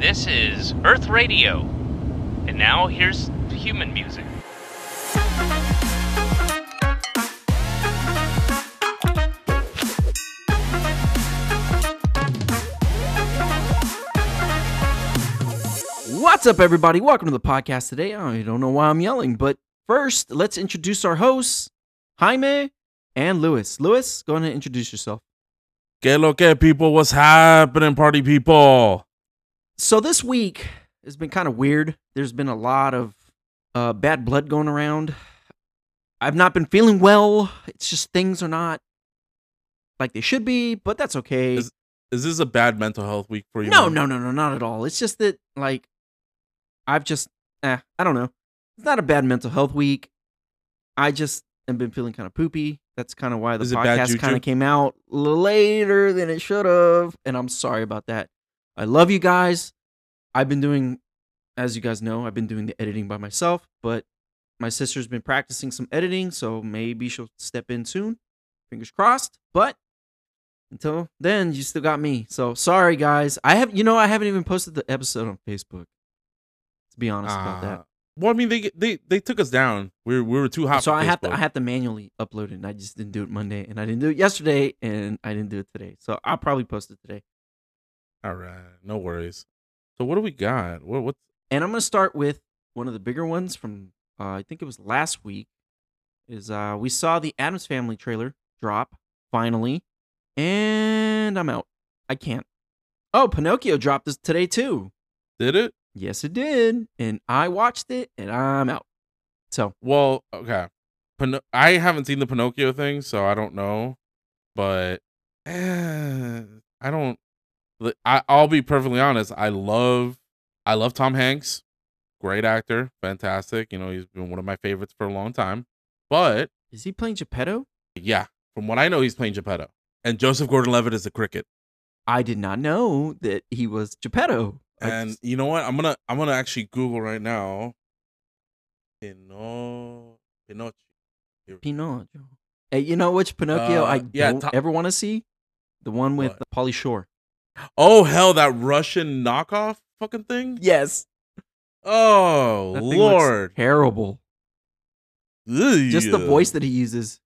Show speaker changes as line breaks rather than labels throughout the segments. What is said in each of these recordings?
This is Earth Radio. And now here's human music.
What's up, everybody? Welcome to the podcast today. I don't know why I'm yelling, but first, let's introduce our hosts, Jaime and Luis. Luis, go ahead and introduce yourself.
Que lo que, people? What's happening, party people?
So, this week has been kind of weird. There's been a lot of uh, bad blood going around. I've not been feeling well. It's just things are not like they should be, but that's okay.
Is- Is this a bad mental health week for you?
No, no, no, no, not at all. It's just that like I've just eh, I don't know. It's not a bad mental health week. I just have been feeling kind of poopy. That's kind of why the
Is
podcast kind of came out later than it should have, and I'm sorry about that. I love you guys. I've been doing as you guys know, I've been doing the editing by myself, but my sister's been practicing some editing, so maybe she'll step in soon. Fingers crossed. But until then, you still got me. So sorry, guys. I have, you know, I haven't even posted the episode on Facebook. To be honest about that.
Ah. Well, I mean, they they they took us down. We were, we were too hot.
so I have to, I have to manually upload it, and I just didn't do it Monday, and I didn't do it yesterday, and I didn't do it today. So I'll probably post it today.
All right, no worries. So what do we got? What what's
And I'm gonna start with one of the bigger ones from, uh, I think it was last week. Is uh, we saw the Addams Family trailer drop finally, and I'm out. I can't. Oh, Pinocchio dropped this today too.
did it?
Yes, it did. And I watched it and I'm out. So,
Well, okay. Pino- I haven't seen the Pinocchio thing, so I don't know. But eh, I don't. I, I'll be perfectly honest. I love, I love Tom Hanks. Great actor, fantastic. You know, he's been one of my favorites for a long time. But
is he playing Geppetto?
yeah, from what I know, he's playing Geppetto, and Joseph Gordon-Levitt is the cricket.
I did not know that he was Geppetto.
And
just-
you know what? I'm gonna I'm gonna actually Google right now. Pino Pinocchio.
Pinocchio. Hey, you know which Pinocchio
Uh,
I
yeah,
don't
Tom-
ever want to see? The one with
What?
Polly Shore.
Oh hell, that Russian knockoff fucking thing.
Yes.
Oh
That
lord.
Terrible. Just the voice that he uses.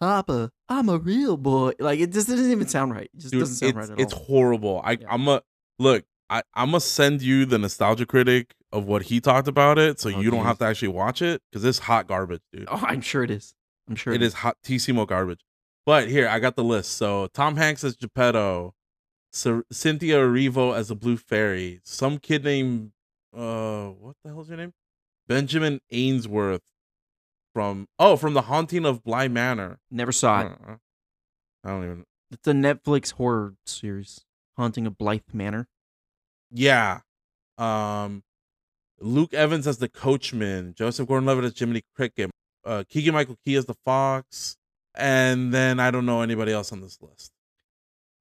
Papa, I'm a real boy. Like it just doesn't even sound right. It just
Dude,
doesn't sound
it's,
right at
it's
all.
horrible. I
Yeah.
I'm a look. I I'm gonna send you the nostalgia critic of what he talked about it, so
Oh,
you don't have to actually watch it because it's hot garbage, dude.
Oh, I'm sure it is. I'm sure
it is hot tissimo garbage. But here, I got the list. So Tom Hanks as Geppetto, Cy- Cynthia Erivo as a Blue Fairy, some kid named uh, what the hell's your name? Benjamin Ainsworth from oh from the Haunting of Bly Manor.
Never saw it.
Uh, I don't even.
It's a Netflix horror series, Haunting of Blythe Manor.
Yeah, um, Luke Evans as the coachman, Joseph Gordon-Levitt as Jiminy Cricket, uh, Keegan Michael Key as the fox, and then I don't know anybody else on this list.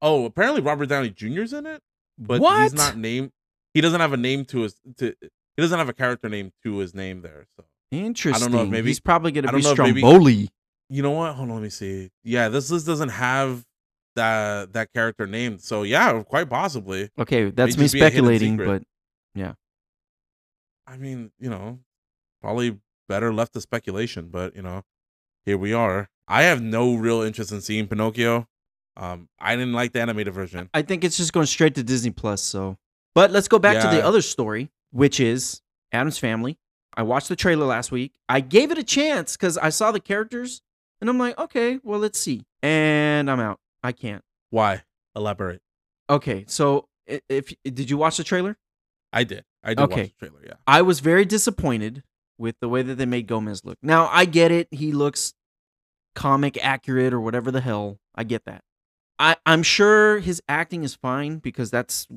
Oh, apparently Robert Downey Jr.'s in it, but
what?
he's not named. He doesn't have a name to his. To, he doesn't have a character name to his name there. So
Interesting. I don't know.
maybe-
he's probably gonna be
know maybe-
Stromboli.
you know what? Hold on, let me see. Yeah, this list doesn't have that that character name. So yeah, quite possibly.
Okay, that's me
just be a hidden
speculating, but yeah.
I mean, you know, probably better left to speculation, but you know, here we are. I have no real interest in seeing Pinocchio. Um, I didn't like the animated version.
I think it's just going straight to Disney Plus. So, but let's go back to the other story, which is Addams Family. I watched the trailer last week. I gave it a chance because I saw the characters, and I'm like, okay, well, let's see. And I'm out. I can't.
Why? Elaborate.
Okay, so i- if did you watch the trailer?
I did. I did
Okay.
watch the trailer. Yeah.
I was very disappointed with the way that they made Gomez look. Now, I get it. He looks comic accurate or whatever the hell. I get that. I, I'm sure his acting is fine because that's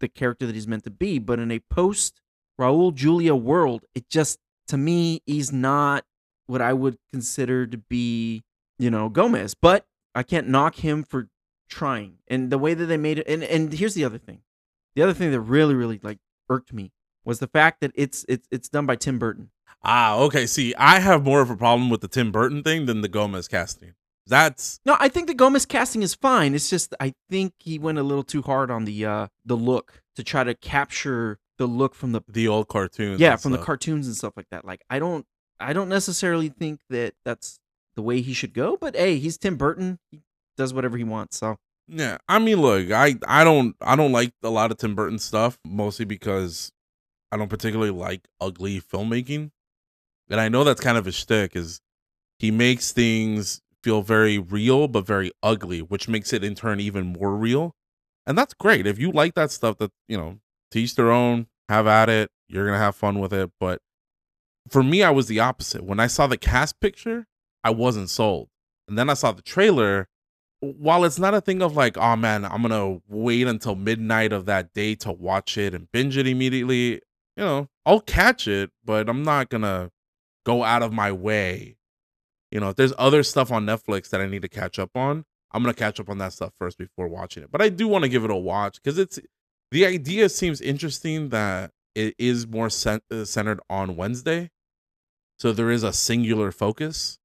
the character that he's meant to be. But in a post Raul Julia world, it just, to me, he's not what I would consider to be, you know, Gomez. But I can't knock him for trying. And the way that they made it. And, and here's the other thing. The other thing that really, really like irked me was the fact that it's it's it's done by Tim Burton.
Ah, okay. See, I have more of a problem with the Tim Burton thing than the Gomez casting. That's
No, I think the Gomez casting is fine. It's just I think he went a little too hard on the uh the look to try to capture the look from the
the old cartoons.
yeah from the cartoons and stuff like that. Like I don't I don't necessarily think that that's the way he should go. But hey, he's Tim Burton. He does whatever he wants. So
Yeah, I mean, look, I I don't I don't like a lot of Tim Burton stuff mostly because I don't particularly like ugly filmmaking, and I know that's kind of his shtick is he makes things feel very real but very ugly, which makes it in turn even more real, and that's great. If you like that stuff, that you know, teach their own, have at it. You're gonna have fun with it, but for me, I was the opposite. When I saw the cast picture, I wasn't sold, and then I saw the trailer while it's not a thing of like, oh man, I'm gonna wait until midnight of that day to watch it and binge it immediately, you know, I'll catch it, but I'm not gonna go out of my way. You know, if there's other stuff on Netflix that I need to catch up on, I'm gonna catch up on that stuff first before watching it. But I do want to give it a watch because it's the idea seems interesting that it is more cent- uh, centered on Wednesday, so there is a singular focus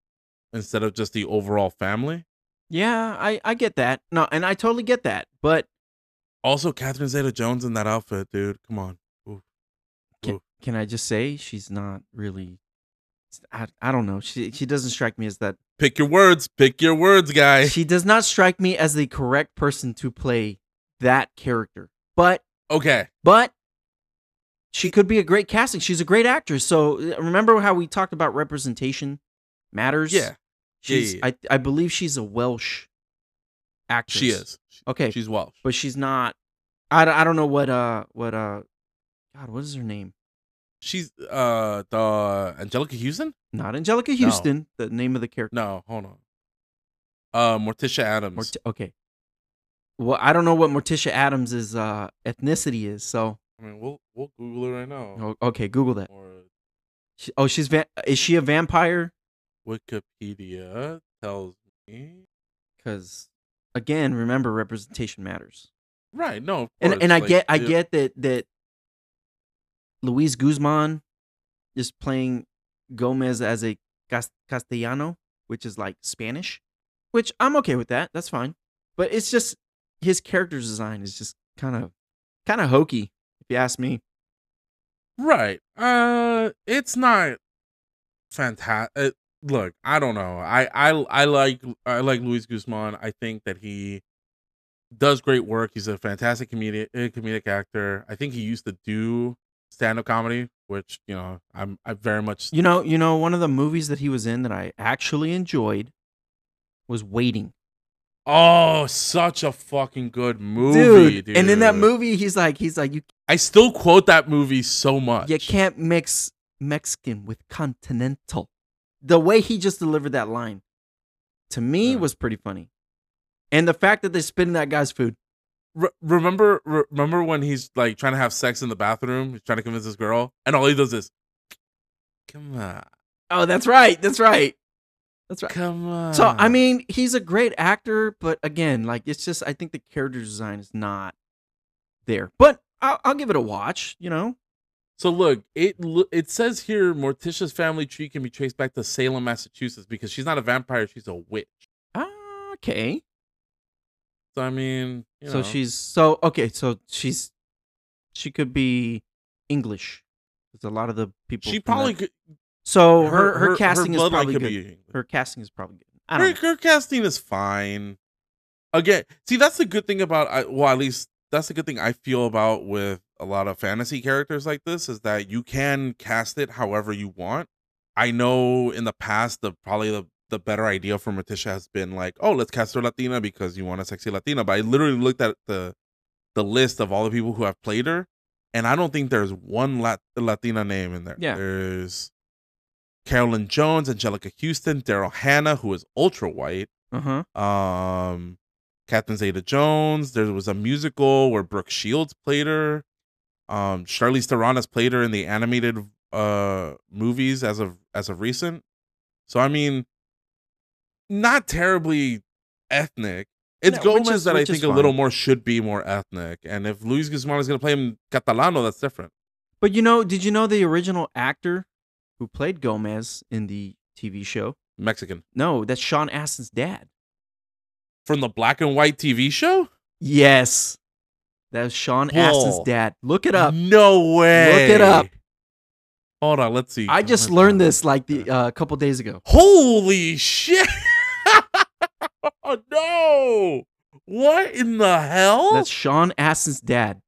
instead of just the overall family.
yeah, I I get that. No, and I totally get that. But
Also, Catherine Zeta Jones in that outfit, dude. Come on. Oof.
can, can I just say she's not really. I, I don't know. She she doesn't strike me as that.
Pick your words. Pick your words, guy.
She does not strike me as the correct person to play that character. But
Okay.
but she could be a great casting. She's a great actress. So uh, remember how we talked about representation matters.
Yeah. Yeah,
she's.
yeah,
I I believe she's a Welsh actress.
She is.
Okay,
She's Welsh.
but she's not. I, I don't know what uh what uh. God, what is her name?
She's uh the Anjelica Huston?
Not Anjelica Huston. The name of the character.
No, hold on. Uh Morticia Addams.
Mort- okay. Well, I don't know what Morticia Addams' uh, ethnicity is. So,
I mean, we'll we'll Google it right now.
o- okay, Google that.
Or
She, oh, she's va- is she a vampire?
Wikipedia tells me.
Because again, remember, representation matters.
Right. No.
And and I
like,
get I
it-
get that that Luis Guzman is playing Gomez as a Cas- Castellano, which is like Spanish, which I'm okay with that. That's fine. But it's just his character's design is just kind of kind of hokey, if you ask me.
Right. Uh, it's not fantastic. look, I don't know. I I I like I like Luis Guzman. I think that he does great work. He's a fantastic comedic uh, comedic actor. I think he used to do stand up comedy, which you know I'm I very much
You know, you know, one of the movies that he was in that I actually enjoyed was Waiting.
Oh, such a fucking good movie, dude.
And in that movie, he's like, he's like, you
I still quote that movie so much.
you can't mix Mexican with continental. The way he just delivered that line, to me,
Yeah.
was pretty funny. And the fact that they're spitting that guy's food.
Re- remember re- remember when he's like trying to have sex in the bathroom he's trying to convince this girl and all he does is come on
Oh, that's right. That's right. That's right.
come on
So I mean, he's a great actor, but again, like it's just I think the character design is not there. But I'll, I'll give it a watch. You know,
so look it it says here morticia's family tree can be traced back to salem massachusetts because she's not a vampire she's a witch
Ah, okay.
So i mean
so
know.
she's so okay. So she's she could be English. Because a lot of the people.
she probably
that-
could
So her her, casting is probably good. Her casting is probably good. I
her, her casting is fine. Again, see that's the good thing about I well at least that's the good thing I feel about with a lot of fantasy characters like this is that you can cast it however you want. I know in the past the probably the the better idea for Morticia has been like, oh, let's cast her Latina because you want a sexy Latina. But I literally looked at the the list of all the people who have played her, and I don't think there's one Lat- Latina name in there.
Yeah.
There's Carolyn Jones, Anjelica Huston, Daryl Hannah, who is ultra white.
Uh huh.
Um, Catherine Zeta Jones. There was a musical where Brooke Shields played her. Um, Charlize Theron has played her in the animated uh movies as of as of recent. So I mean, not terribly ethnic. It's
No,
Gomez
is-
that I
which is
think a little more should be more ethnic. And if Luis Guzman is going to play him Catalano, that's different.
But you know, did you know the original actor who played Gomez in the TV show?
Mexican.
No, that's Sean Astin's dad.
from the black and white TV show?
Yes. That was Sean Astin's dad. Look it up.
No way.
Look it up.
Hold on, let's see.
I just
Where's
learned
that?
this like the uh, a couple days ago.
Holy shit! oh no! What in the hell?
That's Sean Astin's dad.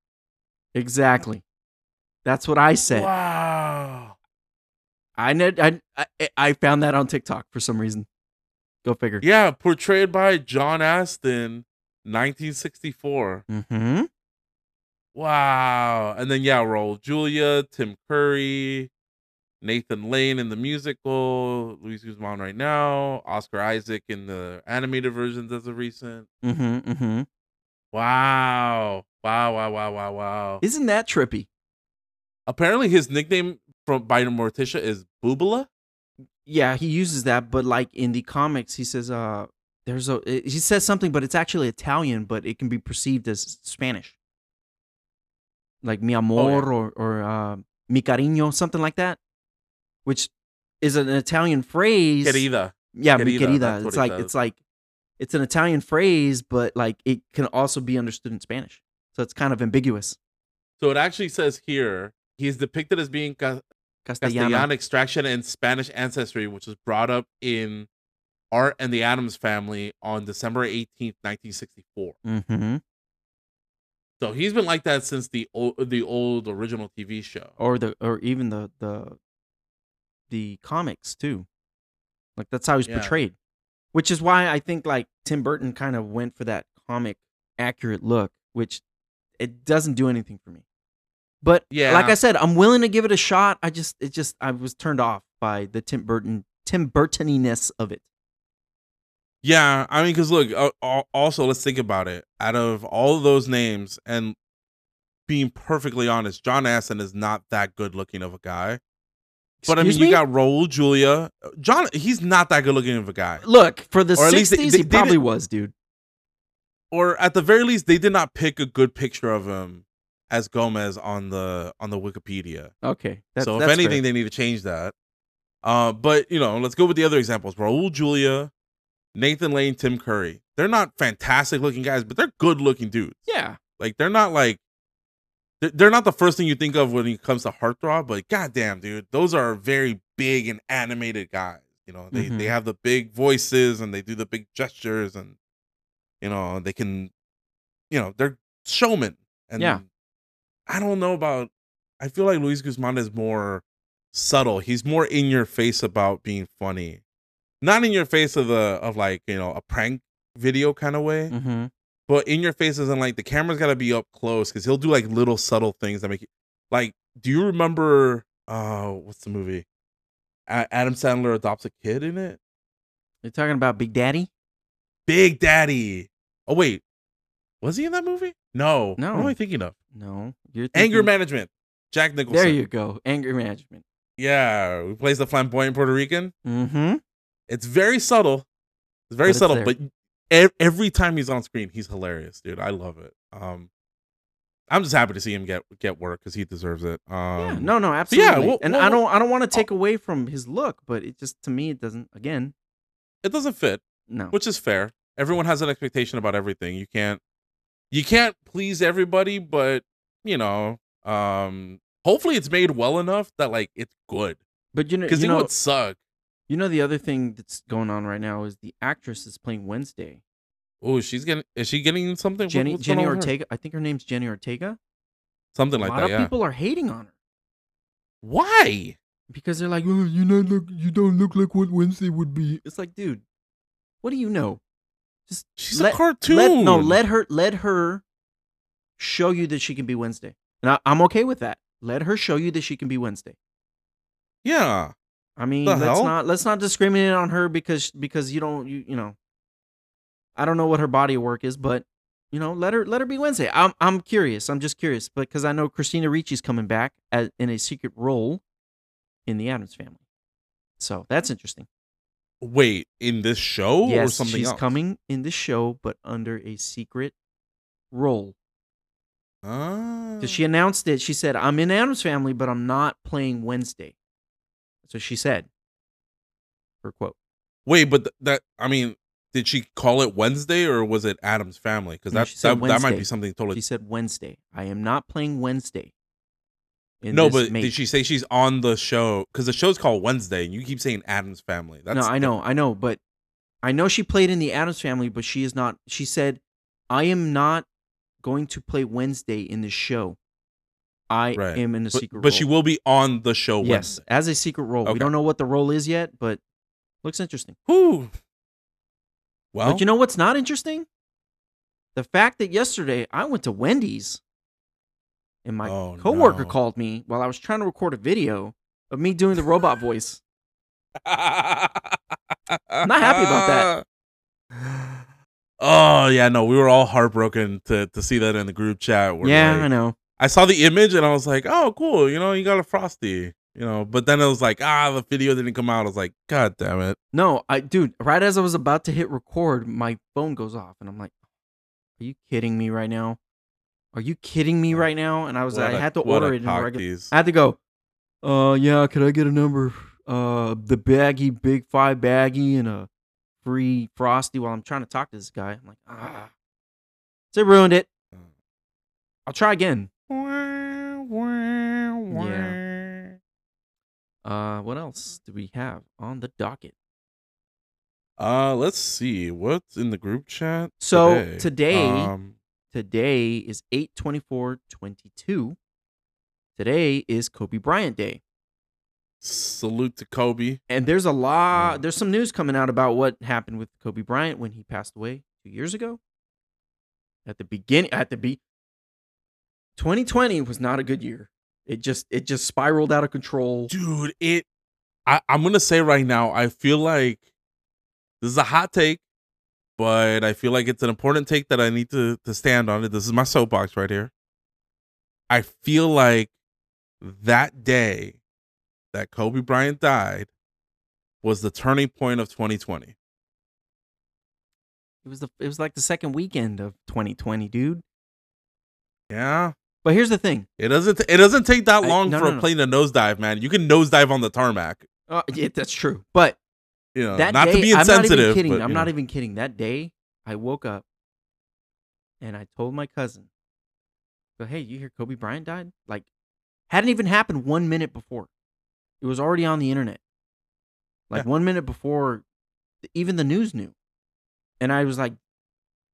Exactly. That's what I said.
wow.
I, know, I I I found that on TikTok for some reason. Go figure.
Yeah, portrayed by John Astin, 1964.
Mm-hmm.
Wow. And then yeah, Raul Julia, Tim Curry, Nathan Lane in the musical, Luis Guzman right now, Oscar Isaac in the animated versions as of recent.
Mm-hmm. Mm-hmm.
Wow. Wow, wow, wow, wow, wow.
Isn't that trippy?
Apparently his nickname from by Morticia is Boobala.
Yeah, he uses that, but like in the comics, he says uh there's a he says something, but it's actually Italian, but it can be perceived as Spanish. Like mi amor or or uh, mi cariño, something like that, which is an Italian phrase.
Querida.
Yeah,
Querida,
querida. It's like
says.
it's like it's an Italian phrase, but like it can also be understood in Spanish. So it's kind of ambiguous.
So it actually says here he's depicted as being Ca-
Castellana.
Castellan extraction and Spanish ancestry, which was brought up in Art and the Addams Family on December 18th, 1964.
Mm-hmm.
So he's been like that since the old, the old original TV show.
Or the or even the the the comics too. Like that's how he's
Yeah.
portrayed. Which is why I think like Tim Burton kind of went for that comic accurate look, which it doesn't do anything for me. But
Yeah.
like I said, I'm willing to give it a shot. I just it just I was turned off by the Tim Burton Tim Burtoniness of it.
Yeah, I mean, because look, uh, also let's think about it. Out of all of those names, and being perfectly honest, John Astin is not that good looking of a guy. But I mean,
Excuse
you got Raul Julia. John, he's not that good looking of a guy.
Look, for the
Or at least
60s,
they-
he
they- they
probably
did-
was, dude.
Or at the very least, they did not pick a good picture of him as Gomez on the on the Wikipedia.
Okay.
So if anything,
fair.
they need to change that. Uh, but you know, let's go with the other examples: Raul Julia, Nathan Lane, Tim Curry. They're not fantastic looking guys, but they're good looking dudes.
yeah.
Like they're not like they're, they're not the first thing you think of when it comes to heartthrob. But goddamn, dude, those are very big and animated guys. You know, they
Mhm.
they have the big voices and they do the big gestures and you know they can, you know, they're showmen. And
Yeah.
I don't know about. I feel like Luis Guzman is more subtle. He's more in your face about being funny, not in your face of the of like you know a prank video kind of way
Mm-hmm.
But in your face isn't like the camera's got to be up close because he'll do like little subtle things that make it like do you remember uh what's the movie A- adam sandler adopts a kid in it
You're talking about Big Daddy?
big daddy oh wait was he in that movie no No. what am i thinking of
No. You're
anger management jack nicholson
There you go. Anger management.
yeah who plays the flamboyant puerto rican
Mm-hmm.
it's very subtle it's very
But
subtle
there.
but every time he's on screen he's hilarious dude i love it um i'm just happy to see him get get work because he deserves it um
yeah. No, no,
yeah,
absolutely.
well-
and
well-
I don't I don't want to take away from his look, but it just to me it doesn't again,
it doesn't fit
no.
which is fair. Everyone has an expectation about everything. You can't you can't please everybody, but you know, um hopefully it's made well enough that like it's good.
But you know
Because
you
it
know
would suck.
You know the other thing that's going on right now is the actress is playing Wednesday.
Oh, she's getting is she getting something?
Jenny
what's
Jenny? Ortega. I think her name's Jenny Ortega.
Something like that.
a lot
that,
of
yeah.
people are hating on her
Why?
because they're like, oh, you not look you don't look like what Wednesday would be. It's like, dude, what do you know? Just
She's
let-
a cartoon.
Let, no, let her let her show you that she can be Wednesday, and I, I'm okay with that. Let her show you that she can be Wednesday.
Yeah.
I mean,
The
let's
hell?
not let's not discriminate on her because because you don't you you know. I don't know what her body of work is, but you know, let her let her be Wednesday. I'm I'm curious. I'm just curious because I know Christina Ricci's coming back as, in a secret role in the Addams family, so that's interesting.
Wait, in this show or something
she's
else?
coming in the show, but under a secret role.
Ah.
Because she announced it. She said, I'm in Addams family, but I'm not playing Wednesday. That's what she said. Her quote.
Wait, but th- that I mean, did she call it Wednesday or was it Addams family? Because
No,
that
she said
that, that might
Wednesday.
be something totally.
She said Wednesday. I am not playing Wednesday. in
No,
this
but
mate.
did she say she's on the show? Because the show's called Wednesday, and you keep saying Adam's family. That's
no, I know, I know, but I know she played in the Addams family, but she is not. She said, "I am not going to play Wednesday in this show. I
Right.
am in a
But,
secret
but
role."
she will be on the show
yes,
Wednesday.
as a secret role.
Okay.
We don't know what the role is yet, but looks interesting.
Whew. Well,
but you know what's not interesting? The fact that yesterday I went to Wendy's and my
Oh,
coworker
no.
called me while I was trying to record a video of me doing the robot voice.
I'm
not happy about
that. Oh yeah, no, we were all heartbroken to to see that in the group chat. We're
yeah,
like-
I know.
I saw the image and I was like, oh, cool. You know, you got a frosty. You know, but then it was like, ah, the video didn't come out. I was like, god damn it.
No, I dude, right as I was about to hit record, my phone goes off and I'm like, Are you kidding me right now? Are you kidding me right now? And I was
What
I
a-
had to order it in regular. I had to go, uh yeah, could I get a number? Uh the baggy, big five baggy and a free frosty while I'm trying to talk to this guy. I'm like, ah. So it ruined it. I'll try again.
Yeah.
Uh what else do we have on the docket?
Uh, let's see what's in the group chat.
So, today-
um,
Today is 82422. Today is Kobe Bryant Day.
salute to Kobe.
And there's a lot, there's some news coming out about what happened with Kobe Bryant when he passed away two years ago. At the beginning, at the be, 2020 was not a good year. It just, it just spiraled out of control.
dude it I, i'm gonna say right now i feel like this is a hot take but i feel like it's an important take that i need to to stand on it this is my soapbox right here i feel like that day that kobe bryant died was the turning point of 2020
It was the, it was like the second weekend of 2020, dude.
yeah
But here's the thing.
it doesn't it doesn't take that
I-
long
no,
for
no,
a
no.
plane to nosedive man you can nosedive on the tarmac
Uh, yeah, that's true. But
you know
that
not
day,
to be
I'm not even
insensitive
kidding.
but,
I'm
you
not
know.
even kidding. That day, I woke up and I told my cousin, "Go, hey, you hear Kobe Bryant died? Like, hadn't even happened one minute before. It was already on the internet. Like
Yeah.
one minute before, th- even the news knew." And I was like,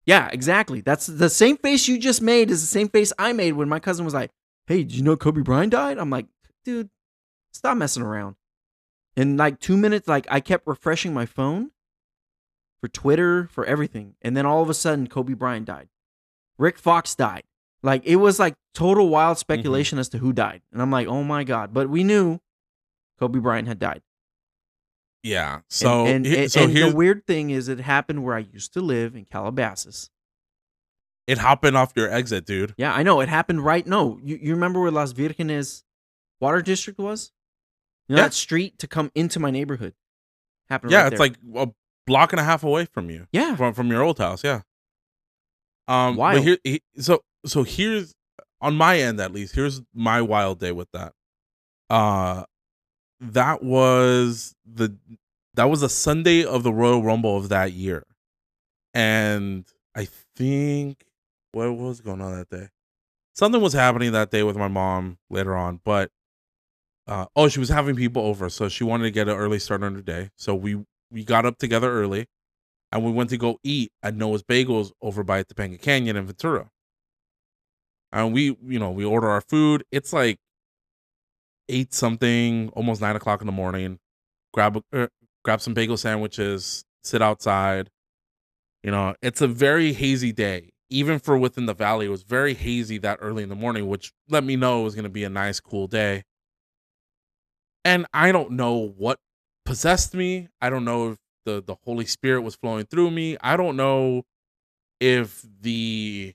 "Yeah, exactly. That's the same face you just made. Is the same face I made when my cousin was like, "Hey, did you know Kobe Bryant died?" I'm like, "Dude, stop messing around." In like two minutes, like I kept refreshing my phone for Twitter, for everything. And then all of a sudden, Kobe Bryant died. Rick Fox died. Like it was like total wild mm-hmm. speculation as to who died. And I'm like, oh my God. But we knew Kobe Bryant had died.
Yeah so
and,
he-
and,
so
and the weird thing is it happened where I used to live in Calabasas.
it happened off your exit dude
Yeah, I know. It happened right. No, you, you remember where Las Virgenes Water District was? You know
Yeah.
that street to come into my neighborhood. Happened
Yeah,
right
it's like a block and a half away from you,
Yeah.
from from your old house. Yeah. Um.
Wild.
But here, so so here's on my end at least. Here's my wild day with that. Uh, that was the that was the Sunday of the Royal Rumble of that year, and I think what was going on that day? Something was happening that day with my mom later on, but uh, oh, she was having people over, so she wanted to get an early start on her day. So we we got up together early, and we went to go eat at Noah's Bagels over by Topanga Canyon in Ventura. And we, you know, we order our food. It's like eight something, almost nine o'clock in the morning. Grab er, grab some bagel sandwiches, sit outside. You know, it's a very hazy day. Even for within the valley, it was very hazy that early in the morning, which let me know it was going to be a nice, cool day. And I don't know what possessed me. I don't know if the the Holy Spirit was flowing through me. I don't know if the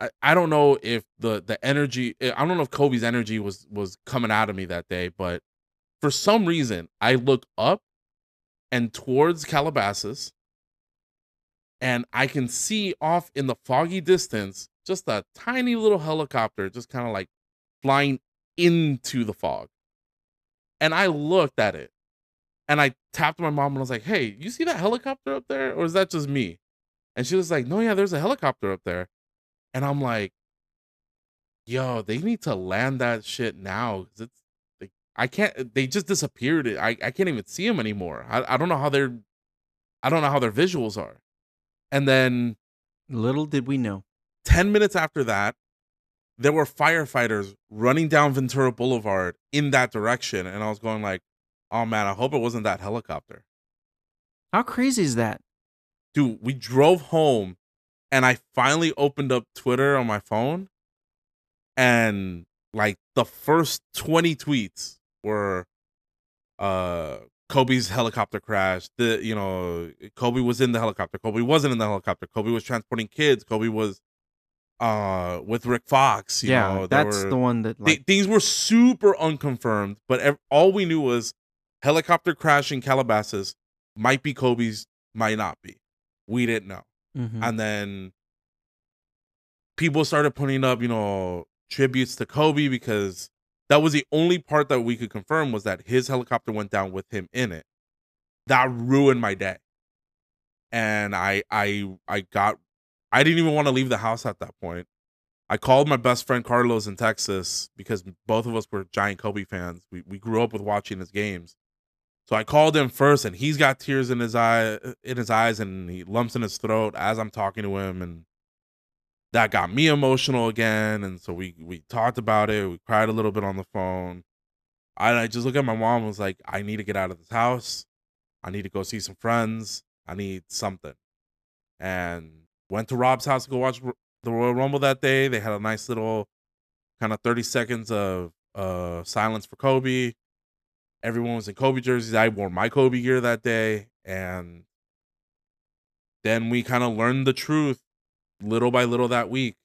I, I don't know if the the energy eh, I don't know if Kobe's energy was was coming out of me that day, but for some reason I look up and towards Calabasas and I can see off in the foggy distance just a tiny little helicopter just kind of like flying into the fog. And I looked at it And I tapped my mom and I was like, "Hey, you see that helicopter up there, or is that just me?" And she was like, "No, yeah, there's a helicopter up there." And I'm like, "Yo, they need to land that shit now 'cause it's like I can't. Uh, they just disappeared. I I can't even see them anymore. I I don't know how they're, I don't know how their visuals are." And then
Little did we know.
10 minutes after that, there were firefighters running down Ventura Boulevard in that direction. And I was going like, oh man, I hope it wasn't that helicopter.
How crazy is that?
Dude, we drove home and I finally opened up Twitter on my phone. And like the first 20 tweets were uh Kobe's helicopter crash. The you know, Kobe was in the helicopter. Kobe wasn't in the helicopter. Kobe was transporting kids. Kobe was uh with Rick Fox. You
yeah,
know,
that's
were-
the one that
Th-
like
things were super unconfirmed, but ev- all we knew was helicopter crash in Calabasas might be Kobe's, might not be. We didn't know.
Mhm.
And then people started putting up, you know, tributes to Kobe because that was the only part that we could confirm was that his helicopter went down with him in it. That ruined my day. And I I I got I didn't even want to leave the house at that point. I called my best friend Carlos in Texas because both of us were giant Kobe fans. We we grew up with watching his games. So I called him first and he's got tears in his eye in his eyes and he lumps in his throat as I'm talking to him and that got me emotional again and so we we talked about it. We cried a little bit on the phone. I, I just looked at my mom and was like, I need to get out of this house. I need to go see some friends. I need something. And went to Rob's house to go watch the Royal Rumble that day. They had a nice little kind of 30 seconds of uh silence for Kobe. Everyone was in Kobe jerseys. I wore my Kobe gear that day. And then we kind of learned the truth little by little that week.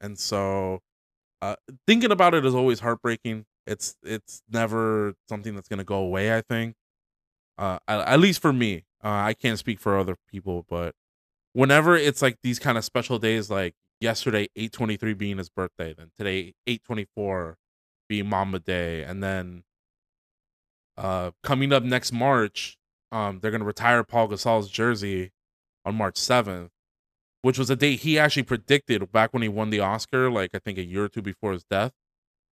And so uh thinking about it is always heartbreaking. It's it's never something that's gonna go away, I think. Uh at, at least for me. Uh I can't speak for other people, but whenever it's like these kind of special days like yesterday 823 being his birthday then today 824 being Mamba Day and then uh coming up next march um they're gonna retire Pau Gasol's jersey on march 7th which was a date he actually predicted back when he won the oscar like i think a year or two before his death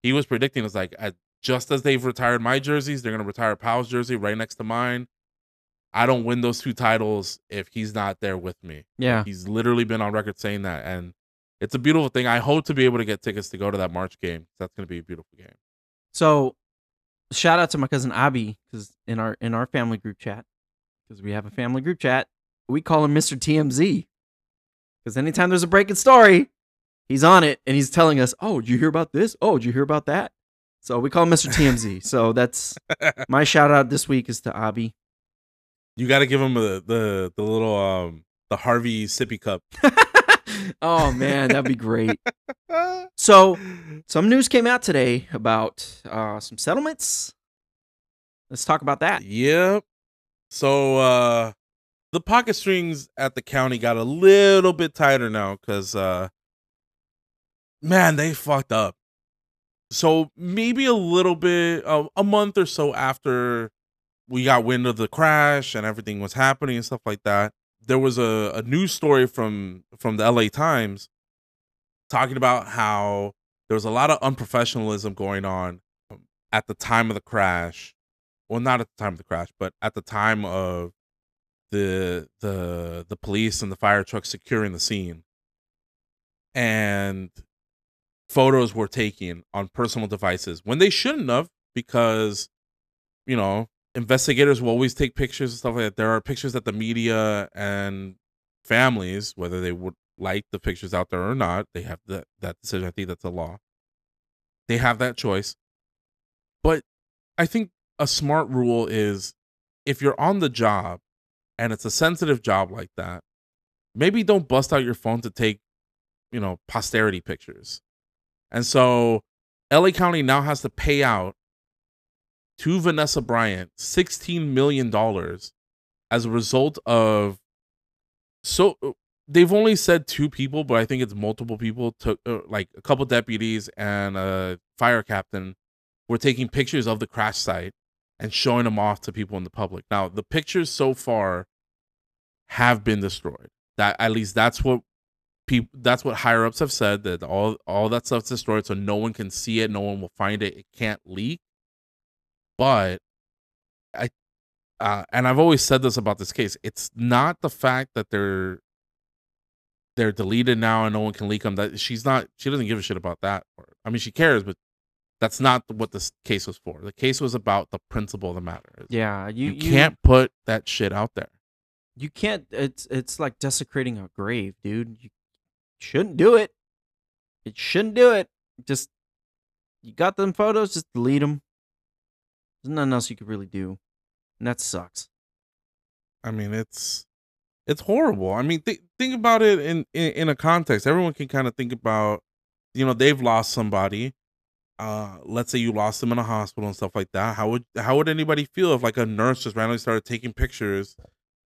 he was predicting it's like at, just as they've retired my jerseys they're gonna retire paul's jersey right next to mine i don't win those two titles if he's not there with me
yeah.
He's literally been on record saying that, and it's a beautiful thing. I hope to be able to get tickets to go to that March game. That's going to be a beautiful game.
So, shout out to my cousin Abby because in our in our family group chat, because we have a family group chat, we call him Mister TMZ. Because anytime there's a breaking story, he's on it and he's telling us, "Oh, did you hear about this? Oh, did you hear about that?" So we call him Mister TMZ. so that's my shout out this week is to Abby.
You got to give him the the the little um the Harvey sippy cup.
oh man, that'd be great. So some news came out today about uh, some settlements. Let's talk about that.
Yep. So uh the pocket strings at the county got a little bit tighter now because uh man, they fucked up. So maybe a little bit uh, a month or so after we got wind of the crash and everything was happening and stuff like that, there was a, a news story from from the LA Times talking about how there was a lot of unprofessionalism going on um, at the time of the crash. Well not at the time of the crash but at the time of the the the police and the fire truck securing the scene. And photos were taken on personal devices when they shouldn't have because you know investigators will always take pictures and stuff like that. There are pictures that the media and families whether they would like the pictures out there or not they have that that decision. I think that's a law. They have that choice. But i think a smart rule is if you're on the job and it's a sensitive job like that, maybe don't bust out your phone to take, you know, posterity pictures. And so LA County now has to pay out to Vanessa Bryant $16 million as a result of so they've only said two people, but I think it's multiple people took uh, like a couple deputies and a fire captain were taking pictures of the crash site and showing them off to people in the public. Now, the pictures so far have been destroyed. That at least that's what people that's what higher ups have said that all all that stuff's destroyed so no one can see it, no one will find it, it can't leak. But I uh, and I've always said this about this case. It's not the fact that they're they're deleted now and no one can leak them. That she's not. She doesn't give a shit about that. I mean, she cares, but that's not what this case was for. The case was about the principle of the matter.
Yeah, you,
You,
you
can't put that shit out there.
You can't. It's it's like desecrating a grave, dude. You shouldn't do it. It shouldn't do it. Just you got them photos, just delete them. There's nothing else you could really do, and that sucks.
I mean, it's it's horrible. I mean, th- think about it in, in in a context. Everyone can kind of think about, you know, they've lost somebody. Uh, let's say you lost them in a hospital and stuff like that. How would how would anybody feel if like a nurse just randomly started taking pictures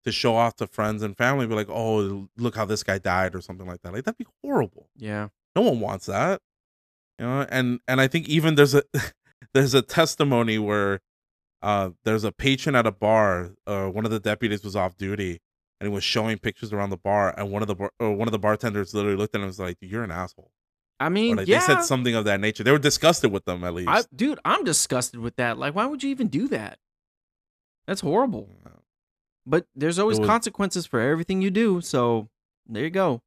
to show off to friends and family? Be like, oh, look how this guy died or something like that. Like that'd be horrible.
Yeah.
No one wants that. You know, and and I think even there's a there's a testimony where uh there's a patron at a bar, uh one of the deputies was off duty and he was showing pictures around the bar and one of the bar, or one of the bartenders literally looked at him and was like, "You're an asshole."
I mean,
like
yeah.
they said something of that nature. They were disgusted with them at least.
I, dude, I'm disgusted with that. Like, why would you even do that? That's horrible. But there's always
was-
consequences for everything you do. So there you go.